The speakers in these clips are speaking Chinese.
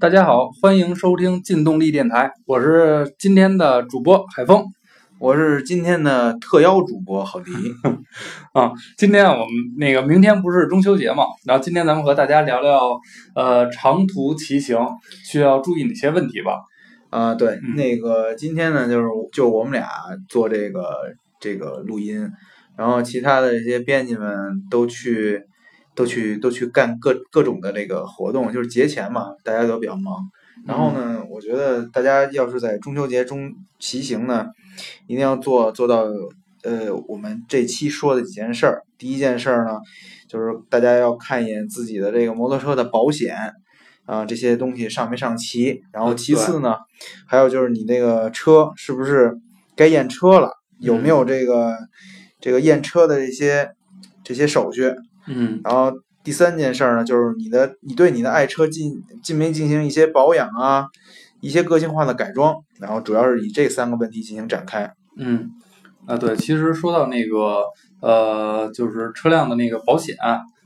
大家好，欢迎收听劲动力电台，我是今天的主播海峰，我是今天的特邀主播郝迪 啊。今天我们那个明天不是中秋节嘛，然后今天咱们和大家聊聊呃长途骑行需要注意哪些问题吧。啊，对，那个今天呢就是就我们俩做这个这个录音，然后其他的这些编辑们都去。都去都去干各各种的这个活动，就是节前嘛，大家都比较忙。然后呢，我觉得大家要是在中秋节中骑行呢，一定要做做到呃，我们这期说的几件事儿。第一件事儿呢，就是大家要看一眼自己的这个摩托车的保险啊，这些东西上没上齐。然后其次呢，还有就是你那个车是不是该验车了，有没有这个这个验车的这些这些手续。嗯，然后第三件事儿呢，就是你的你对你的爱车进进没进行一些保养啊，一些个性化的改装，然后主要是以这三个问题进行展开。嗯，啊对，其实说到那个呃，就是车辆的那个保险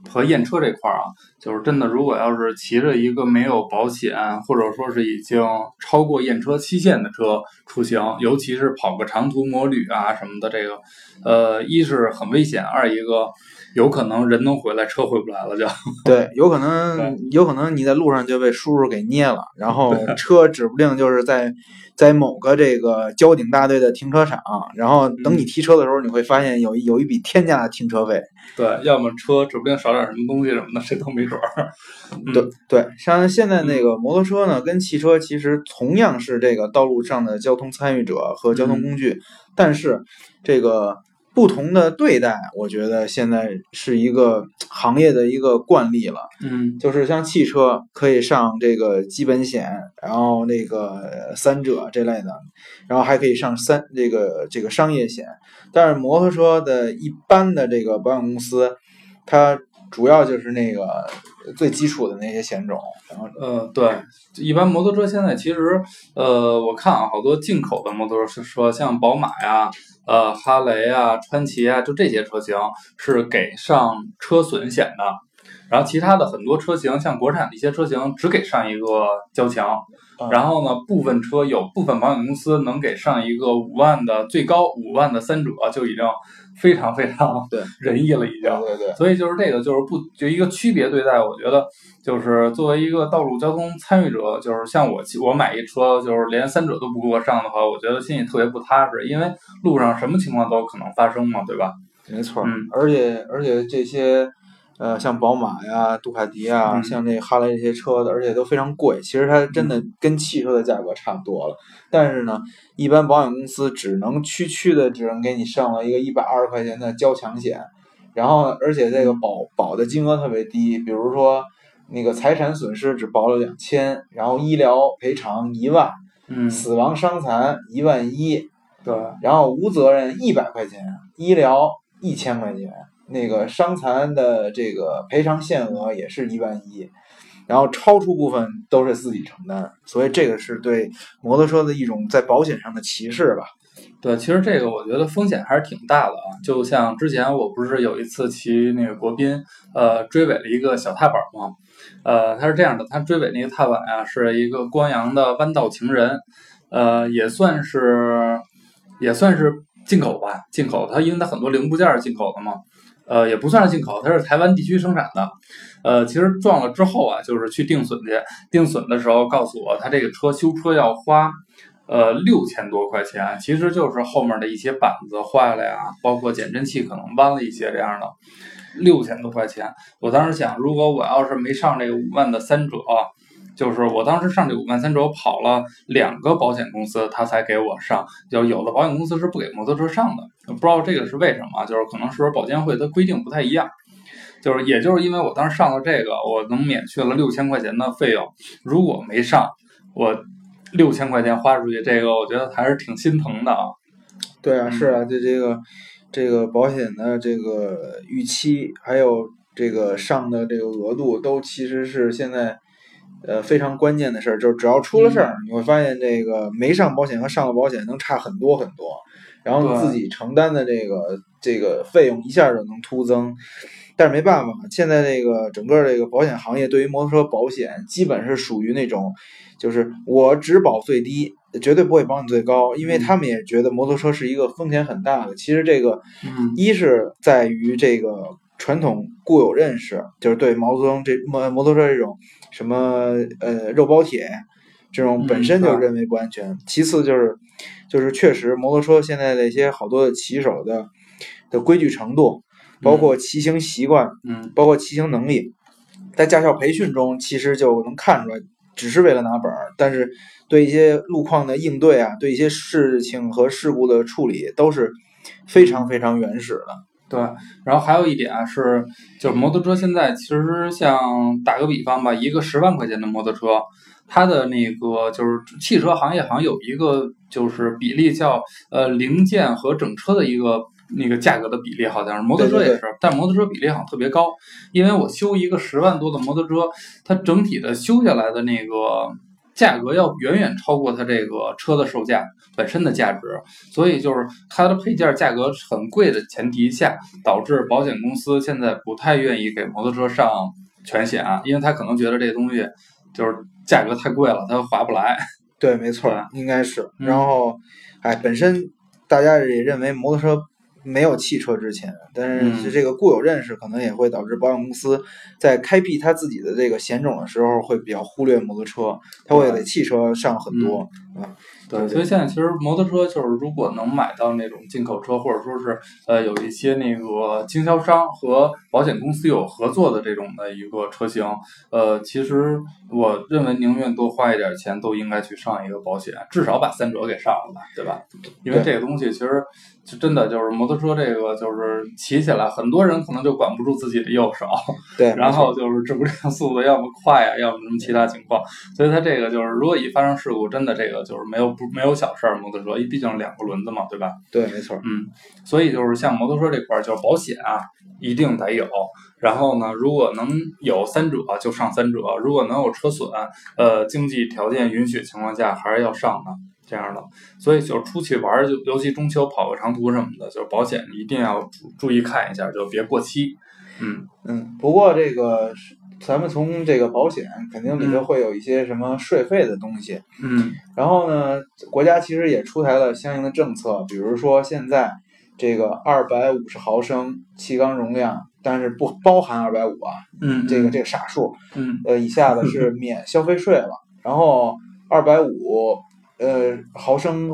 和验车这块儿啊，就是真的，如果要是骑着一个没有保险，或者说是已经超过验车期限的车出行，尤其是跑个长途摩旅啊什么的，这个呃，一是很危险，二一个。有可能人能回来，车回不来了就。对，有可能，有可能你在路上就被叔叔给捏了，然后车指不定就是在在某个这个交警大队的停车场，然后等你提车的时候，你会发现有有一笔天价的停车费。对，要么车指不定少点什么东西什么的，谁都没准儿。对对，像现在那个摩托车呢，跟汽车其实同样是这个道路上的交通参与者和交通工具，但是这个。不同的对待，我觉得现在是一个行业的一个惯例了。嗯，就是像汽车可以上这个基本险，然后那个三者这类的，然后还可以上三这个这个商业险。但是摩托车的一般的这个保险公司，它主要就是那个最基础的那些险种。然后，呃，对，一般摩托车现在其实，呃，我看啊，好多进口的摩托车，说像宝马呀。呃，哈雷啊，川崎啊，就这些车型是给上车损险的，然后其他的很多车型，像国产的一些车型，只给上一个交强。然后呢，部分车有部分保险公司能给上一个五万的最高五万的三者，就已经非常非常 对仁义了，已经。对对。所以就是这个，就是不就一个区别对待，我觉得就是作为一个道路交通参与者，就是像我我买一车，就是连三者都不给我上的话，我觉得心里特别不踏实，因为路上什么情况都有可能发生嘛，对吧？没错。嗯。而且而且这些。呃，像宝马呀、杜卡迪啊，像那哈雷这些车的，而且都非常贵。其实它真的跟汽车的价格差不多了。但是呢，一般保险公司只能区区的只能给你上了一个一百二十块钱的交强险，然后而且这个保保的金额特别低，比如说那个财产损失只保了两千，然后医疗赔偿一万，嗯，死亡伤残一万一，对，然后无责任一百块钱，医疗一千块钱。那个伤残的这个赔偿限额也是一万一，然后超出部分都是自己承担，所以这个是对摩托车的一种在保险上的歧视吧？对，其实这个我觉得风险还是挺大的啊。就像之前我不是有一次骑那个国宾，呃，追尾了一个小踏板吗？呃，它是这样的，它追尾那个踏板啊，是一个光阳的弯道情人，呃，也算是也算是进口吧，进口它因为它很多零部件是进口的嘛。呃，也不算是进口，它是台湾地区生产的。呃，其实撞了之后啊，就是去定损去，定损的时候告诉我，他这个车修车要花呃六千多块钱，其实就是后面的一些板子坏了呀，包括减震器可能弯了一些这样的，六千多块钱。我当时想，如果我要是没上这个五万的三者。就是我当时上这五万三折跑了两个保险公司，他才给我上。就有的保险公司是不给摩托车上的，不知道这个是为什么。就是可能是不是保监会的规定不太一样。就是也就是因为我当时上了这个，我能免去了六千块钱的费用。如果没上，我六千块钱花出去，这个我觉得还是挺心疼的啊。对啊，是啊，就这个这个保险的这个预期，还有这个上的这个额度，都其实是现在。呃，非常关键的事儿就是，只要出了事儿，你会发现这个没上保险和上了保险能差很多很多，然后自己承担的这个这个费用一下就能突增。但是没办法，现在这个整个这个保险行业对于摩托车保险基本是属于那种，就是我只保最低，绝对不会保你最高，因为他们也觉得摩托车是一个风险很大的。其实这个，一是在于这个传统固有认识，就是对摩托车这摩摩托车这种什么呃肉包铁这种本身就认为不安全。其次就是，就是确实摩托车现在的一些好多的骑手的的规矩程度。包括骑行习惯，嗯，包括骑行能力，在驾校培训中其实就能看出来，只是为了拿本儿，但是对一些路况的应对啊，对一些事情和事故的处理都是非常非常原始的。对，然后还有一点啊，是就是摩托车现在其实像打个比方吧，一个十万块钱的摩托车，它的那个就是汽车行业好像有一个就是比例叫呃零件和整车的一个。那个价格的比例好像是摩托车也是，但摩托车比例好像特别高，因为我修一个十万多的摩托车，它整体的修下来的那个价格要远远超过它这个车的售价本身的价值，所以就是它的配件价格很贵的前提下，导致保险公司现在不太愿意给摩托车上全险啊，因为他可能觉得这东西就是价格太贵了，他划不来。对，没错，应该是。然后，哎，本身大家也认为摩托车。没有汽车之前，但是这个固有认识可能也会导致保险公司在开辟他自己的这个险种的时候，会比较忽略摩托车，他会给汽车上很多啊。对，所以现在其实摩托车就是，如果能买到那种进口车，或者说是呃有一些那个经销商和保险公司有合作的这种的一个车型，呃，其实我认为宁愿多花一点钱，都应该去上一个保险，至少把三者给上了吧，对吧？因为这个东西其实就真的就是摩托车这个就是骑起来，很多人可能就管不住自己的右手，对，然后就是制不定速度要么快呀，要么什么其他情况，所以它这个就是如果一发生事故，真的这个就是没有。不没有小事儿，摩托车，因毕竟两个轮子嘛，对吧？对，没错。嗯，所以就是像摩托车这块儿，就是保险啊，一定得有。然后呢，如果能有三者，就上三者；如果能有车损，呃，经济条件允许情况下，还是要上的这样的。所以就是出去玩儿，就尤其中秋跑个长途什么的，就是保险一定要注注意看一下，就别过期。嗯嗯。不过这个。咱们从这个保险，肯定里头会有一些什么税费的东西。嗯。然后呢，国家其实也出台了相应的政策，比如说现在这个二百五十毫升气缸容量，但是不包含二百五啊。嗯。这个这个傻数。嗯。呃，以下的是免消费税了。然后二百五呃毫升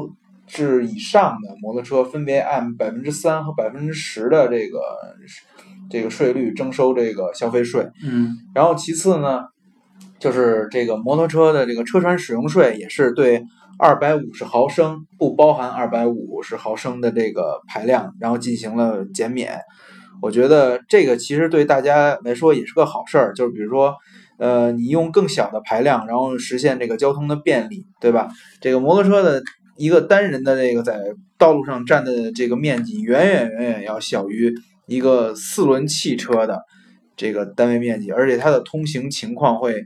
至以上的摩托车，分别按百分之三和百分之十的这个。这个税率征收这个消费税，嗯，然后其次呢，就是这个摩托车的这个车船使用税也是对二百五十毫升不包含二百五十毫升的这个排量，然后进行了减免。我觉得这个其实对大家来说也是个好事儿，就是比如说，呃，你用更小的排量，然后实现这个交通的便利，对吧？这个摩托车的一个单人的这个在道路上占的这个面积，远远远远要小于。一个四轮汽车的这个单位面积，而且它的通行情况会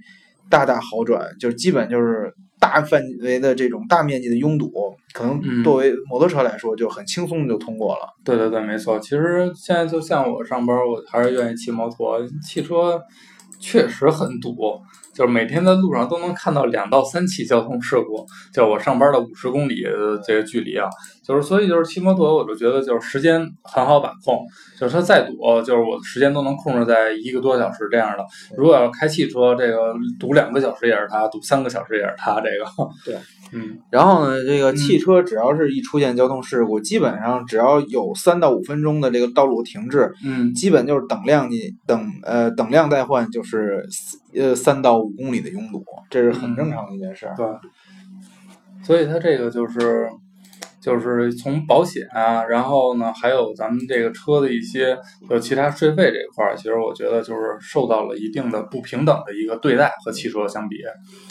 大大好转，就是基本就是大范围的这种大面积的拥堵，可能作为摩托车来说就很轻松就通过了。对对对，没错。其实现在就像我上班，我还是愿意骑摩托，汽车确实很堵。就是每天在路上都能看到两到三起交通事故，就我上班的五十公里这个距离啊，就是所以就是骑摩托，我就觉得就是时间很好把控，就是它再堵，就是我时间都能控制在一个多小时这样的。如果要开汽车，这个堵两个小时也是它，堵三个小时也是它，这个对。嗯，然后呢，这个汽车只要是一出现交通事故，基本上只要有三到五分钟的这个道路停滞，嗯，基本就是等量你等呃等量代换，就是呃三到五公里的拥堵，这是很正常的一件事。对，所以它这个就是。就是从保险啊，然后呢，还有咱们这个车的一些就其他税费这一块儿，其实我觉得就是受到了一定的不平等的一个对待和汽车相比。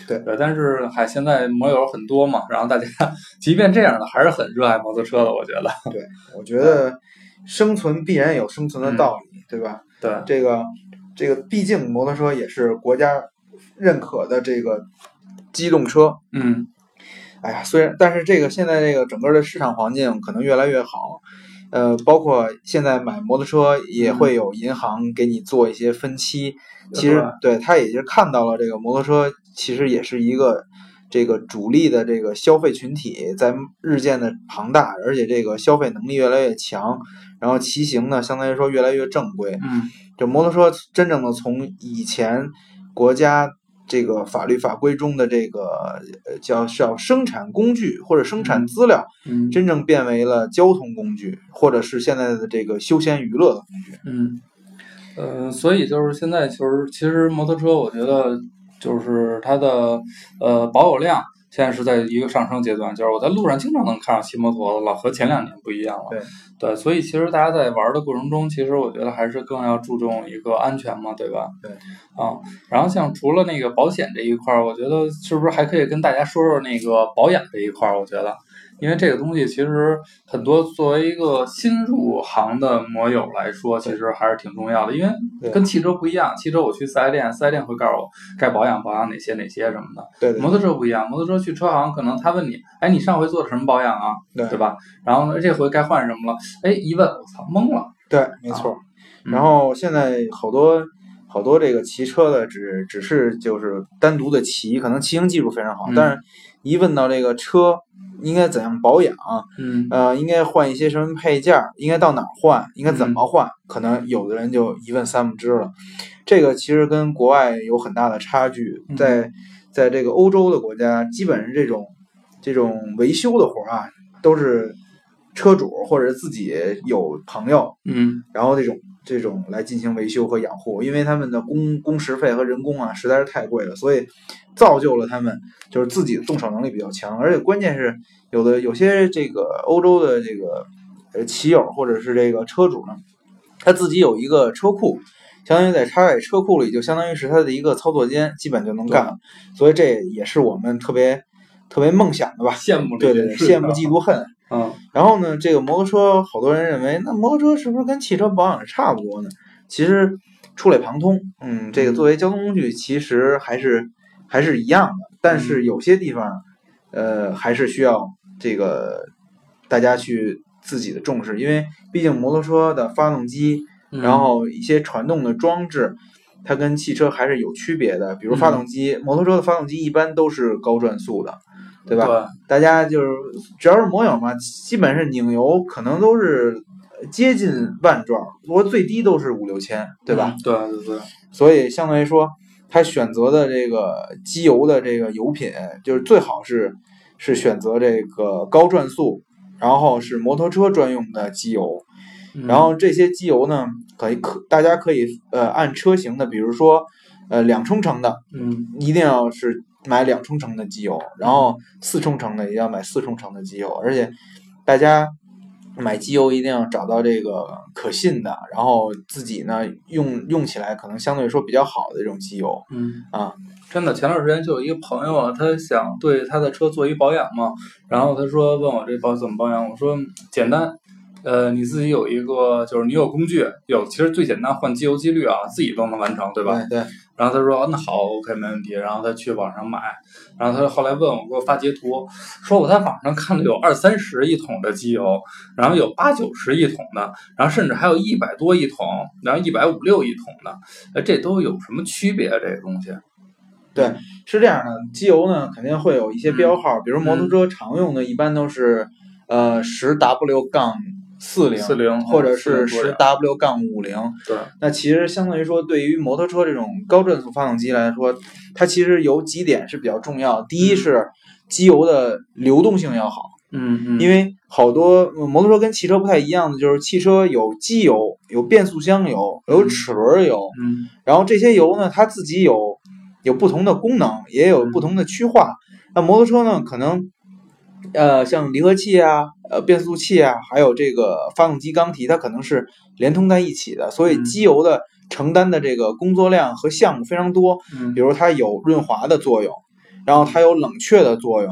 对，但是还现在摩友很多嘛，然后大家即便这样的还是很热爱摩托车的，我觉得。对，我觉得生存必然有生存的道理，对吧？对，这个这个毕竟摩托车也是国家认可的这个机动车。嗯。哎呀，虽然但是这个现在这个整个的市场环境可能越来越好，呃，包括现在买摩托车也会有银行给你做一些分期。其实对他也是看到了这个摩托车，其实也是一个这个主力的这个消费群体在日渐的庞大，而且这个消费能力越来越强，然后骑行呢，相当于说越来越正规。嗯，就摩托车真正的从以前国家。这个法律法规中的这个呃叫叫生产工具或者生产资料，嗯，真正变为了交通工具，或者是现在的这个休闲娱乐的工具。嗯，呃，所以就是现在就是其实摩托车，我觉得就是它的呃保有量现在是在一个上升阶段，就是我在路上经常能看到骑摩托的老，和前两年不一样了。对。对，所以其实大家在玩的过程中，其实我觉得还是更要注重一个安全嘛，对吧？对。啊，然后像除了那个保险这一块儿，我觉得是不是还可以跟大家说说那个保养这一块儿？我觉得。因为这个东西其实很多，作为一个新入行的摩友来说，其实还是挺重要的。因为跟汽车不一样，汽车我去四 S 店，四 S 店会告诉我该保养保养哪些哪些什么的。对。摩托车不一样，摩托车去车行，可能他问你，哎，你上回做的什么保养啊？对，对吧？然后呢，这回该换什么了？哎，一问，我操，懵了。对，没错。然后现在好多好多这个骑车的，只只是就是单独的骑，可能骑行技术非常好，但是一问到这个车。应该怎样保养？嗯，呃，应该换一些什么配件？应该到哪儿换？应该怎么换？可能有的人就一问三不知了。这个其实跟国外有很大的差距，在在这个欧洲的国家，基本上这种这种维修的活儿啊，都是车主或者自己有朋友，嗯，然后这种。这种来进行维修和养护，因为他们的工工时费和人工啊实在是太贵了，所以造就了他们就是自己的动手能力比较强，而且关键是有的有些这个欧洲的这个呃骑友或者是这个车主呢，他自己有一个车库，相当于在插在车库里，就相当于是他的一个操作间，基本就能干了，所以这也是我们特别特别梦想的吧，羡慕对对对，羡慕嫉妒恨。嗯，然后呢，这个摩托车，好多人认为，那摩托车是不是跟汽车保养差不多呢？其实触类旁通，嗯，这个作为交通工具，其实还是还是一样的。但是有些地方，呃，还是需要这个大家去自己的重视，因为毕竟摩托车的发动机，然后一些传动的装置，它跟汽车还是有区别的。比如发动机，摩托车的发动机一般都是高转速的。对吧？大家就是只要是摩友嘛，基本是拧油可能都是接近万转，我最低都是五六千，对吧？对对对。所以相对于说，他选择的这个机油的这个油品，就是最好是是选择这个高转速，然后是摩托车专用的机油。然后这些机油呢，可以可大家可以呃按车型的，比如说呃两冲程的，嗯，一定要是。买两冲程的机油，然后四冲程的也要买四冲程的机油，而且大家买机油一定要找到这个可信的，然后自己呢用用起来可能相对来说比较好的这种机油。嗯啊，真的，前段时间就有一个朋友啊，他想对他的车做一保养嘛，然后他说问我这保怎么保养，我说简单。呃，你自己有一个，就是你有工具，有其实最简单换机油机滤啊，自己都能完成，对吧？对。然后他说那好，OK，没问题。然后他去网上买，然后他后来问我，给我发截图，说我在网上看了有二三十一桶的机油，然后有八九十一桶的，然后甚至还有一百多一桶，然后一百五六一桶的，哎，这都有什么区别？这个东西？对，是这样的，机油呢肯定会有一些标号，比如摩托车常用的，一般都是呃十 W 杠。四零四零，或者是十 W 杠五零，对，那其实相当于说，对于摩托车这种高转速发动机来说，它其实有几点是比较重要。第一是机油的流动性要好，嗯嗯，因为好多摩托车跟汽车不太一样的，就是汽车有机油、有变速箱油、有齿轮油，嗯，然后这些油呢，它自己有有不同的功能，也有不同的区划。那摩托车呢，可能。呃，像离合器啊，呃，变速器啊，还有这个发动机缸体，它可能是连通在一起的，所以机油的承担的这个工作量和项目非常多。嗯，比如它有润滑的作用，然后它有冷却的作用，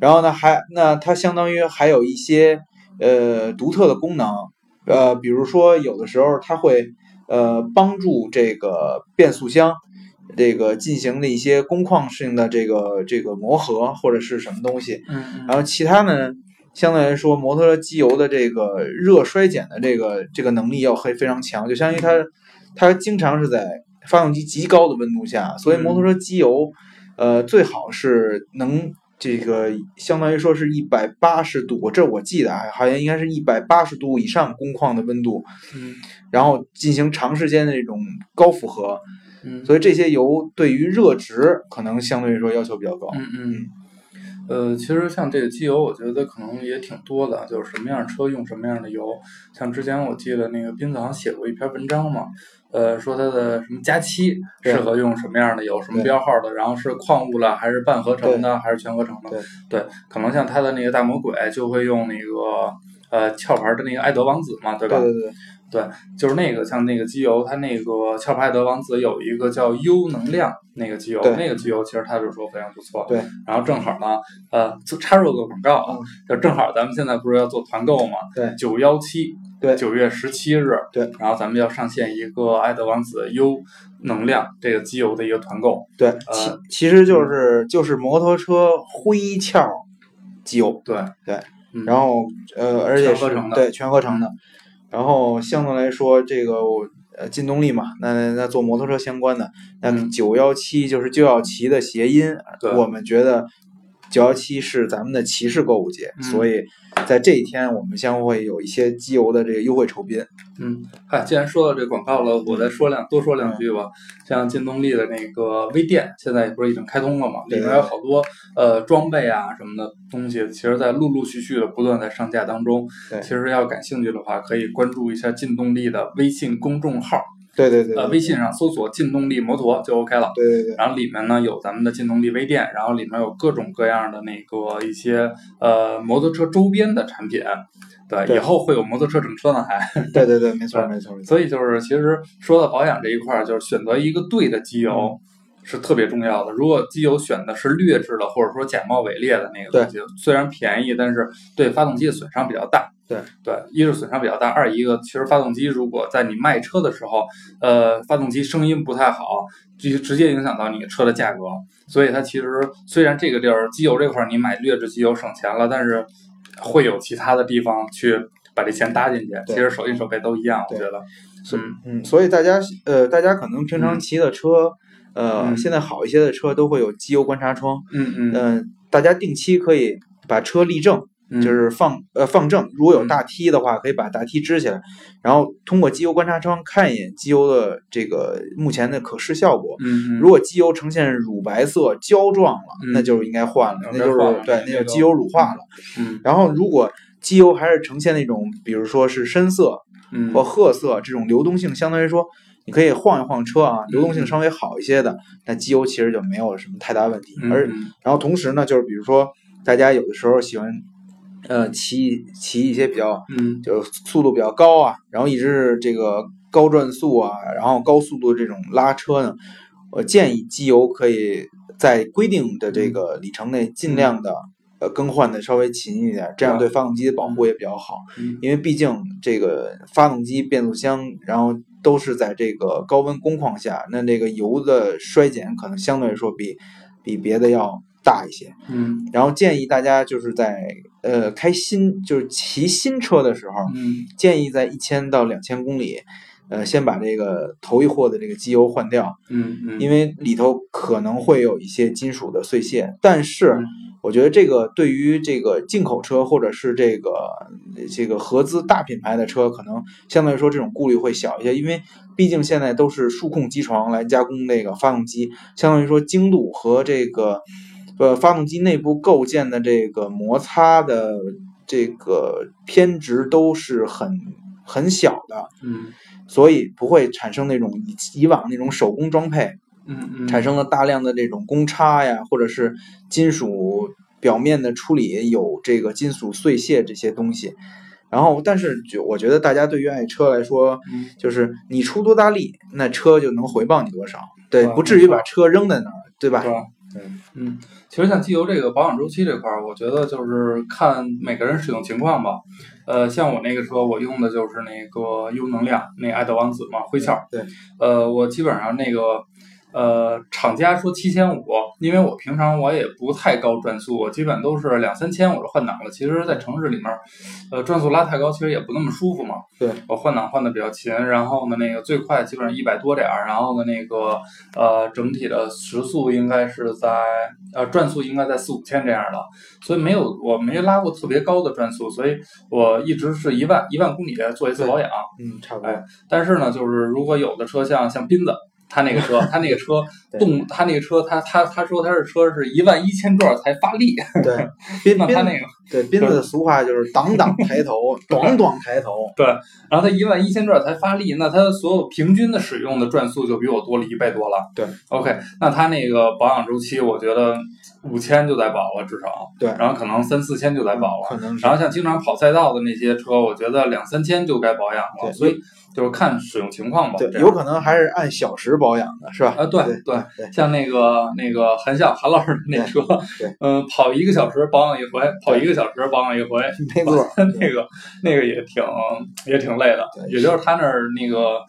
然后呢还那它相当于还有一些呃独特的功能，呃，比如说有的时候它会呃帮助这个变速箱。这个进行的一些工况性的这个这个磨合或者是什么东西，嗯，然后其他呢，相对来说，摩托车机油的这个热衰减的这个这个能力要非非常强，就相当于它它经常是在发动机极高的温度下，所以摩托车机油呃最好是能。这个相当于说是一百八十度，这我记得啊，好像应该是一百八十度以上工况的温度，嗯，然后进行长时间的这种高负荷，嗯，所以这些油对于热值可能相对来说要求比较高，嗯嗯，呃，其实像这个机油，我觉得可能也挺多的，就是什么样车用什么样的油，像之前我记得那个斌子好像写过一篇文章嘛。呃，说它的什么加七适合用什么样的油，什么标号的，然后是矿物了还是半合成的还是全合成的？对，可能像它的那个大魔鬼就会用那个呃壳牌的那个爱德王子嘛，对吧？对对对，对，就是那个像那个机油，它那个壳牌爱德王子有一个叫优能量那个机油，那个机油其实他就说非常不错。对，然后正好呢，呃，插入个广告啊，就正好咱们现在不是要做团购嘛？对，九幺七。对，九月十七日，对，然后咱们要上线一个爱德王子优能量这个机油的一个团购，对，其其实就是就是摩托车灰壳机油，对对，然后呃，而且是对全合成的，然后相对来说这个呃劲动力嘛，那那做摩托车相关的，那九幺七就是就要骑的谐音，我们觉得。九幺七是咱们的骑士购物节，所以在这一天我们将会有一些机油的这个优惠酬宾。嗯，嗨，既然说到这广告了，我再说两多说两句吧。像劲动力的那个微店，现在不是已经开通了嘛？里面有好多呃装备啊什么的东西，其实在陆陆续续的不断在上架当中。其实要感兴趣的话，可以关注一下劲动力的微信公众号。对对对，呃，微信上搜索“劲动力摩托”就 OK 了。对对对。然后里面呢有咱们的劲动力微店，然后里面有各种各样的那个一些呃摩托车周边的产品。对，以后会有摩托车整车呢，还。对对 对，没错没错。所以就是其实说到保养这一块儿，就是选择一个对的机油是特别重要的。如果机油选的是劣质的，或者说假冒伪劣的那个东西，虽然便宜，但是对发动机的损伤比较大。对对，一是损伤比较大，二一个其实发动机如果在你卖车的时候，呃，发动机声音不太好，就直接影响到你车的价格。所以它其实虽然这个地儿机油这块你买劣质机油省钱了，但是会有其他的地方去把这钱搭进去。其实手心手背都一样，我觉得。嗯嗯，所以大家呃，大家可能平常骑的车，呃，现在好一些的车都会有机油观察窗。嗯嗯。嗯，大家定期可以把车立正。就是放呃放正，如果有大梯的话，可以把大梯支起来，然后通过机油观察窗看一眼机油的这个目前的可视效果。嗯如果机油呈现乳白色胶状了，那就是应该换了，那就是对，那就机油乳化了。嗯。然后如果机油还是呈现那种，比如说是深色或褐色这种流动性，相当于说你可以晃一晃车啊，流动性稍微好一些的，那机油其实就没有什么太大问题。而然后同时呢，就是比如说大家有的时候喜欢。呃，骑骑一些比较，嗯，就是速度比较高啊，然后一直是这个高转速啊，然后高速度这种拉车呢，我建议机油可以在规定的这个里程内尽量的呃更换的稍微勤一点，这样对发动机的保护也比较好。因为毕竟这个发动机、变速箱，然后都是在这个高温工况下，那这个油的衰减可能相对来说比比别的要。大一些，嗯，然后建议大家就是在呃开新就是骑新车的时候，嗯，建议在一千到两千公里，呃，先把这个头一货的这个机油换掉，嗯嗯，因为里头可能会有一些金属的碎屑，但是我觉得这个对于这个进口车或者是这个这个合资大品牌的车，可能相对来说这种顾虑会小一些，因为毕竟现在都是数控机床来加工那个发动机，相当于说精度和这个。呃，发动机内部构建的这个摩擦的这个偏值都是很很小的，嗯，所以不会产生那种以以往那种手工装配，嗯嗯，产生了大量的这种公差呀，或者是金属表面的处理有这个金属碎屑这些东西。然后，但是就我觉得大家对于爱车来说，就是你出多大力，那车就能回报你多少，对，不至于把车扔在那儿，对吧？对，嗯，其实像机油这个保养周期这块儿，我觉得就是看每个人使用情况吧。呃，像我那个车，我用的就是那个优能量，那爱德王子嘛，灰壳。对。呃，我基本上那个呃，厂家说七千五，因为我平常我也不太高转速，我基本都是两三千我就换挡了。其实，在城市里面，呃，转速拉太高其实也不那么舒服嘛。对，我换挡换的比较勤，然后呢，那个最快基本上一百多点儿，然后呢，那个呃，整体的时速应该是在呃转速应该在四五千这样的，所以没有我没拉过特别高的转速，所以我一直是一万一万公里做一次保养。嗯，差不多。哎，但是呢，就是如果有的车像像斌子。他那个车，他那个车动，他那个车，他他他说他是车是一万一千转才发力。对，斌那他那个对斌子的俗话就是“挡挡抬头，短短抬头”。对，然后他一万一千转才发力，那他所有平均的使用的转速就比我多了一倍多了。对，OK，那他那个保养周期，我觉得五千就得保了，至少。对，然后可能三四千就得保了。可能。然后像经常跑赛道的那些车，我觉得两三千就该保养了。所以。就是看使用情况吧，对，有可能还是按小时保养的，是吧？啊，对对，像那个那个韩笑韩老师那车，嗯，跑一个小时保养一回，跑一个小时保养一回，没错，那个那个也挺也挺累的，也就是他那儿那个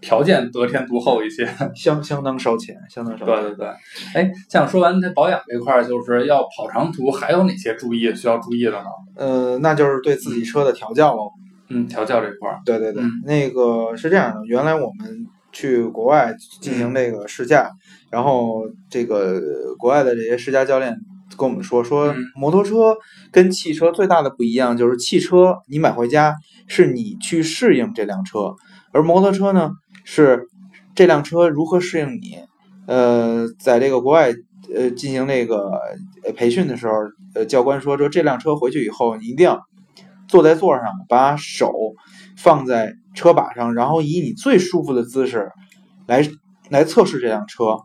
条件得天独厚一些，相相当烧钱，相当烧钱。对对对，哎，像说完这保养这块儿，就是要跑长途，还有哪些注意需要注意的呢？呃，那就是对自己车的调教喽。嗯，调教这块儿，对对对，那个是这样的，原来我们去国外进行这个试驾，然后这个国外的这些试驾教练跟我们说，说摩托车跟汽车最大的不一样就是汽车你买回家是你去适应这辆车，而摩托车呢是这辆车如何适应你。呃，在这个国外呃进行那个培训的时候，呃教官说说这辆车回去以后你一定要。坐在座上，把手放在车把上，然后以你最舒服的姿势来来测试这辆车。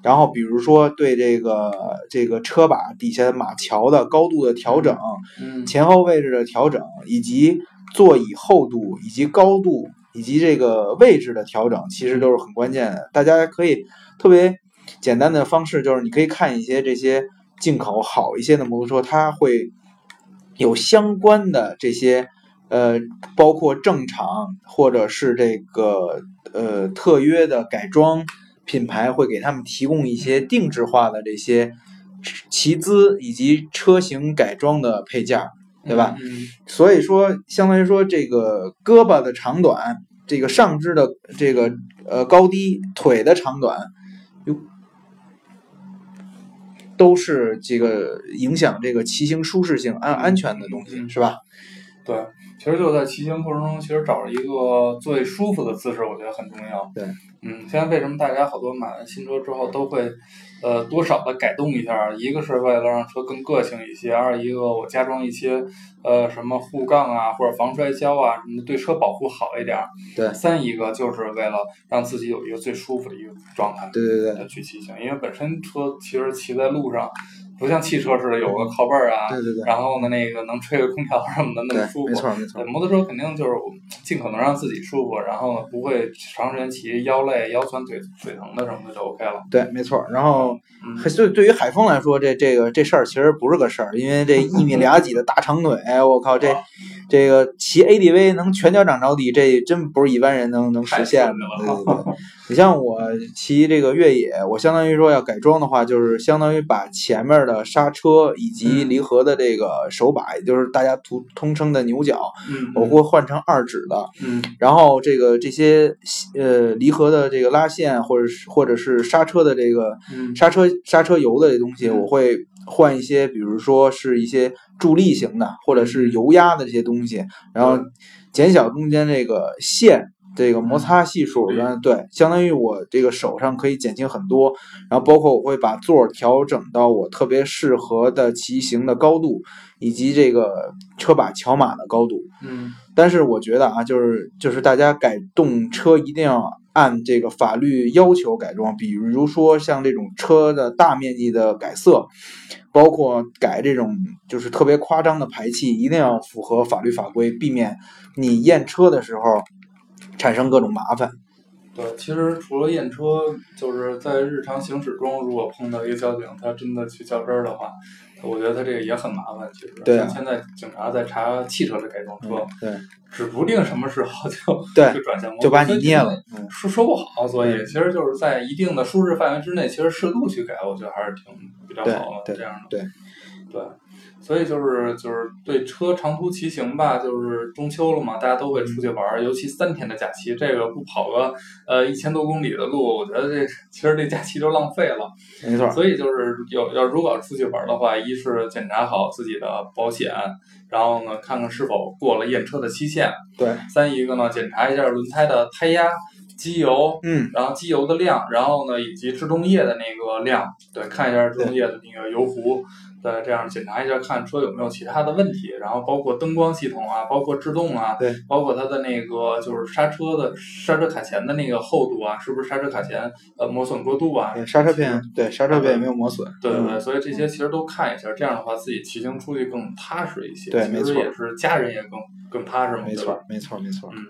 然后，比如说对这个这个车把底下马桥的高度的调整，嗯前后位置的调整，以及座椅厚度以及高度以及这个位置的调整，其实都是很关键的。大家可以特别简单的方式，就是你可以看一些这些进口好一些的摩托车，它会。有相关的这些，呃，包括正常或者是这个呃特约的改装品牌，会给他们提供一些定制化的这些骑资以及车型改装的配件，对吧？所以说，相当于说这个胳膊的长短，这个上肢的这个呃高低，腿的长短。都是这个影响这个骑行舒适性、安安全的东西，是吧？对，其实就在骑行过程中，其实找一个最舒服的姿势，我觉得很重要。对，嗯，现在为什么大家好多买了新车之后都会？呃，多少的改动一下，一个是为了让车更个性一些，二一个我加装一些呃什么护杠啊，或者防摔胶啊，什么对车保护好一点。对。三一个就是为了让自己有一个最舒服的一个状态。对对对。去骑行，因为本身车其实骑在路上。不像汽车似的有个靠背儿啊，对对对，然后呢，那个能吹个空调什么的那么舒服。没错没错。摩托车肯定就是尽可能让自己舒服，然后不会长时间骑腰累、腰酸腿腿疼的什么的就 OK 了。对，没错。然后，对对于海峰来说，这这个这事儿其实不是个事儿，因为这一米俩几的大长腿，我靠这。这个骑 ADV 能全脚掌着地，这真不是一般人能能实现的。对对 对，你像我骑这个越野，我相当于说要改装的话，就是相当于把前面的刹车以及离合的这个手把，也就是大家通通称的牛角，我会换成二指的。嗯。然后这个这些呃离合的这个拉线，或者是或者是刹车的这个刹车刹车油的这东西，我会。换一些，比如说是一些助力型的，或者是油压的这些东西，然后减小中间这个线这个摩擦系数，对，相当于我这个手上可以减轻很多。然后包括我会把座调整到我特别适合的骑行的高度，以及这个车把桥码的高度。嗯，但是我觉得啊，就是就是大家改动车一定要。按这个法律要求改装，比如说像这种车的大面积的改色，包括改这种就是特别夸张的排气，一定要符合法律法规，避免你验车的时候产生各种麻烦。对，其实除了验车，就是在日常行驶中，如果碰到一个交警，他真的去较真儿的话，我觉得他这个也很麻烦。其实，对啊现在警察在查汽车的改装车，对，指不定什么时候就 对就转向就把你捏了。嗯，说说不好，所以嗯其实就是在一定的舒适范围之内，其实适度去改，我觉得还是挺比较好的。这样的，对对，所以就是就是对车长途骑行吧，就是中秋了嘛，大家都会出去玩儿，尤其三天的假期，这个不跑个呃一千多公里的路，我觉得这其实这假期就浪费了。没错。所以就是有要如果出去玩儿的话，一是检查好自己的保险，然后呢看看是否过了验车的期限，对，三一个呢检查一下轮胎的胎压、机油。嗯，然后机油的量，然后呢，以及制动液的那个量，对，看一下制动液的那个油壶，对，这样检查一下，看车有没有其他的问题，然后包括灯光系统啊，包括制动啊，对，包括它的那个就是刹车的刹车卡钳的那个厚度啊，是不是刹车卡钳呃磨损过度啊？对刹车片，对刹车片也没有磨损。对对对，嗯所以这些其实都看一下，这样的话自己骑行出去更踏实一些。其对没错实也是家人也更更踏实嘛，没错，没错，没错。嗯。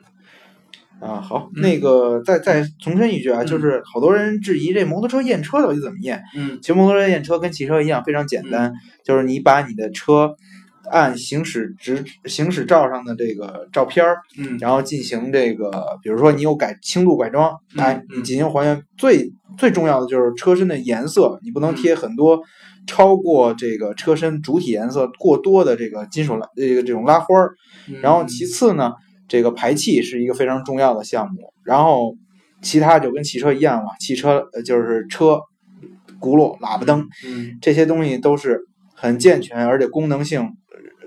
啊，好，嗯。那个再再重申一句啊，嗯。就是好多人质疑这摩托车验车到底怎么验？嗯。其实摩托车验车跟汽车一样，非常简单，就是你把你的车按行驶执行驶照上的这个照片儿，嗯。然后进行这个，比如说你有改轻度改装，嗯哎，嗯。你进行还原。最最重要的就是车身的颜色，你不能嗯。贴很多超过这个车身主体颜色过多的这个金属拉这个这种拉花儿。嗯，然后其次呢，这个排气是一个非常重要的项目。然后其他就跟汽车一样嘛，汽车呃就是车、轱辘、喇叭灯嗯这些东西都是很健全，而且功能性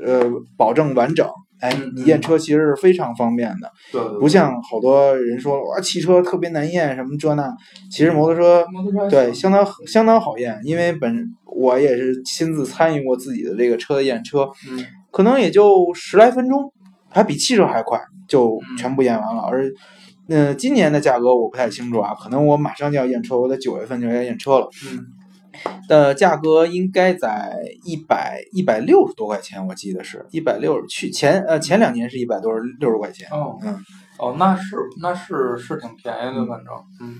呃保证完整。哎嗯，你验车其实是非常方便的，对对对不像好多人说哇汽车特别难验什么这那，其实摩托车摩托车对相当相当好验，因为本我也是亲自参与过自己的这个车的验车，嗯可能也就十来分钟，还比汽车还快，就嗯全部验完了。而，呃，今年的价格我不太清楚啊，可能我马上就要验车，我在九月份就要验车了。嗯的价格应该在一百一百六十多块钱，我记得是一百六十，去前呃前两年是一百多六十块钱。哦嗯，哦，那是那是是挺便宜的，反正嗯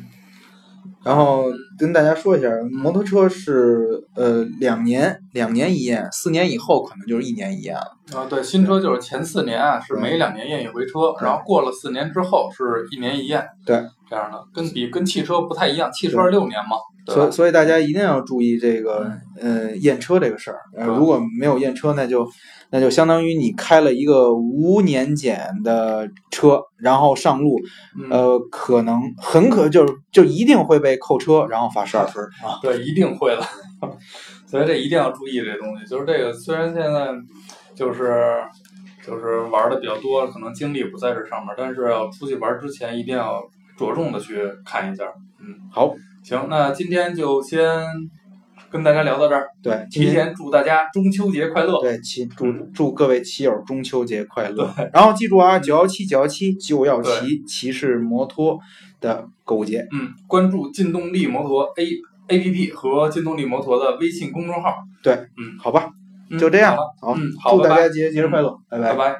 然后跟大家说一下，摩托车是呃两年两年一验，四年以后可能就是一年一验了。啊对，新车就是前四年啊是每两年验一回车，然后过了四年之后是一年一验，对这样的，跟比跟汽车不太一样，汽车是六年嘛，所以所以大家一定要注意这个呃验车这个事儿。呃，如果没有验车，那就那就相当于你开了一个无年检的车，然后上路，嗯呃，可能很可就是就一定会被扣车，然后罚十二分啊。对，一定会的，所以这一定要注意这东西。就是这个，虽然现在就是就是玩的比较多，可能精力不在这上面，但是要出去玩之前，一定要着重的去看一下。嗯，好，行，那今天就先跟大家聊到这儿，对，提前祝大家中秋节快乐。对骑祝祝各位骑友中秋节快乐。然后记住啊，九幺七九幺七就要骑骑士摩托的购物节。嗯，关注劲动力摩托 A A P P 和劲动力摩托的微信公众号。对，嗯，好吧，嗯就这样好了，好嗯，好拜拜祝大家节节日快乐，拜拜拜。